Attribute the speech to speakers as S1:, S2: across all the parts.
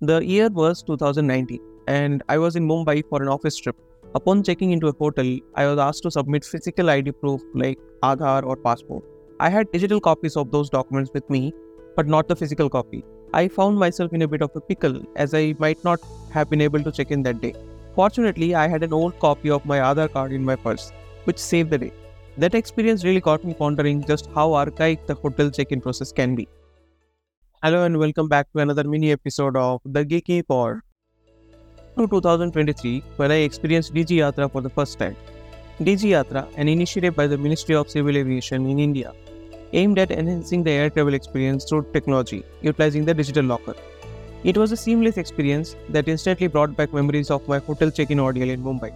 S1: The year was 2019, and I was in Mumbai for an office trip. Upon checking into a hotel, I was asked to submit physical ID proof like Aadhaar or passport. I had digital copies of those documents with me, but not the physical copy. I found myself in a bit of a pickle as I might not have been able to check in that day. Fortunately, I had an old copy of my Aadhaar card in my purse, which saved the day. That experience really got me pondering just how archaic the hotel check in process can be. Hello and welcome back to another mini episode of The Geeky Pod. To 2023, when I experienced Digi Yatra for the first time. Digi Yatra, an initiative by the Ministry of Civil Aviation in India, aimed at enhancing the air travel experience through technology, utilizing the digital locker. It was a seamless experience that instantly brought back memories of my hotel check-in ordeal in Mumbai.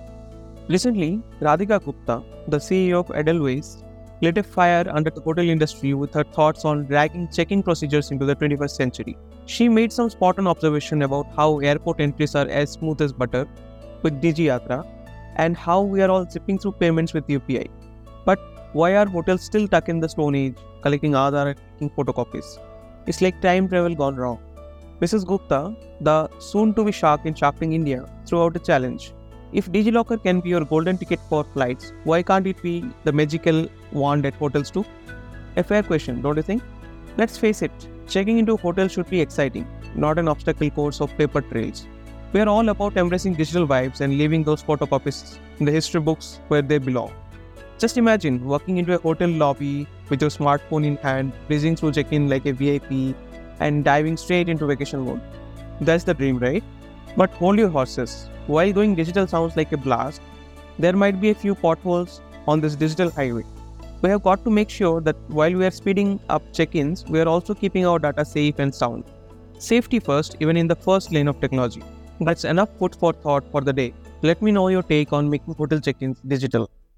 S1: Recently, Radhika Gupta, the CEO of Edelweiss, lit a fire under the hotel industry with her thoughts on dragging check-in procedures into the 21st century. She made some spot-on observation about how airport entries are as smooth as butter with Digi Yatra and how we are all zipping through payments with UPI. But why are hotels still stuck in the stone age, collecting Aadhaar and taking photocopies? It's like time travel gone wrong. Mrs. Gupta, the soon-to-be shark in Shark India, threw out a challenge. If DigiLocker can be your golden ticket for flights, why can't it be the magical wand at hotels too? A fair question, don't you think? Let's face it, checking into a hotel should be exciting, not an obstacle course of paper trails. We are all about embracing digital vibes and leaving those photocopies in the history books where they belong. Just imagine walking into a hotel lobby with your smartphone in hand, breezing through check in like a VIP, and diving straight into vacation mode. That's the dream, right? But hold your horses. While going digital sounds like a blast, there might be a few potholes on this digital highway. We have got to make sure that while we are speeding up check ins, we are also keeping our data safe and sound. Safety first, even in the first lane of technology. That's enough food for thought for the day. Let me know your take on making hotel check ins digital.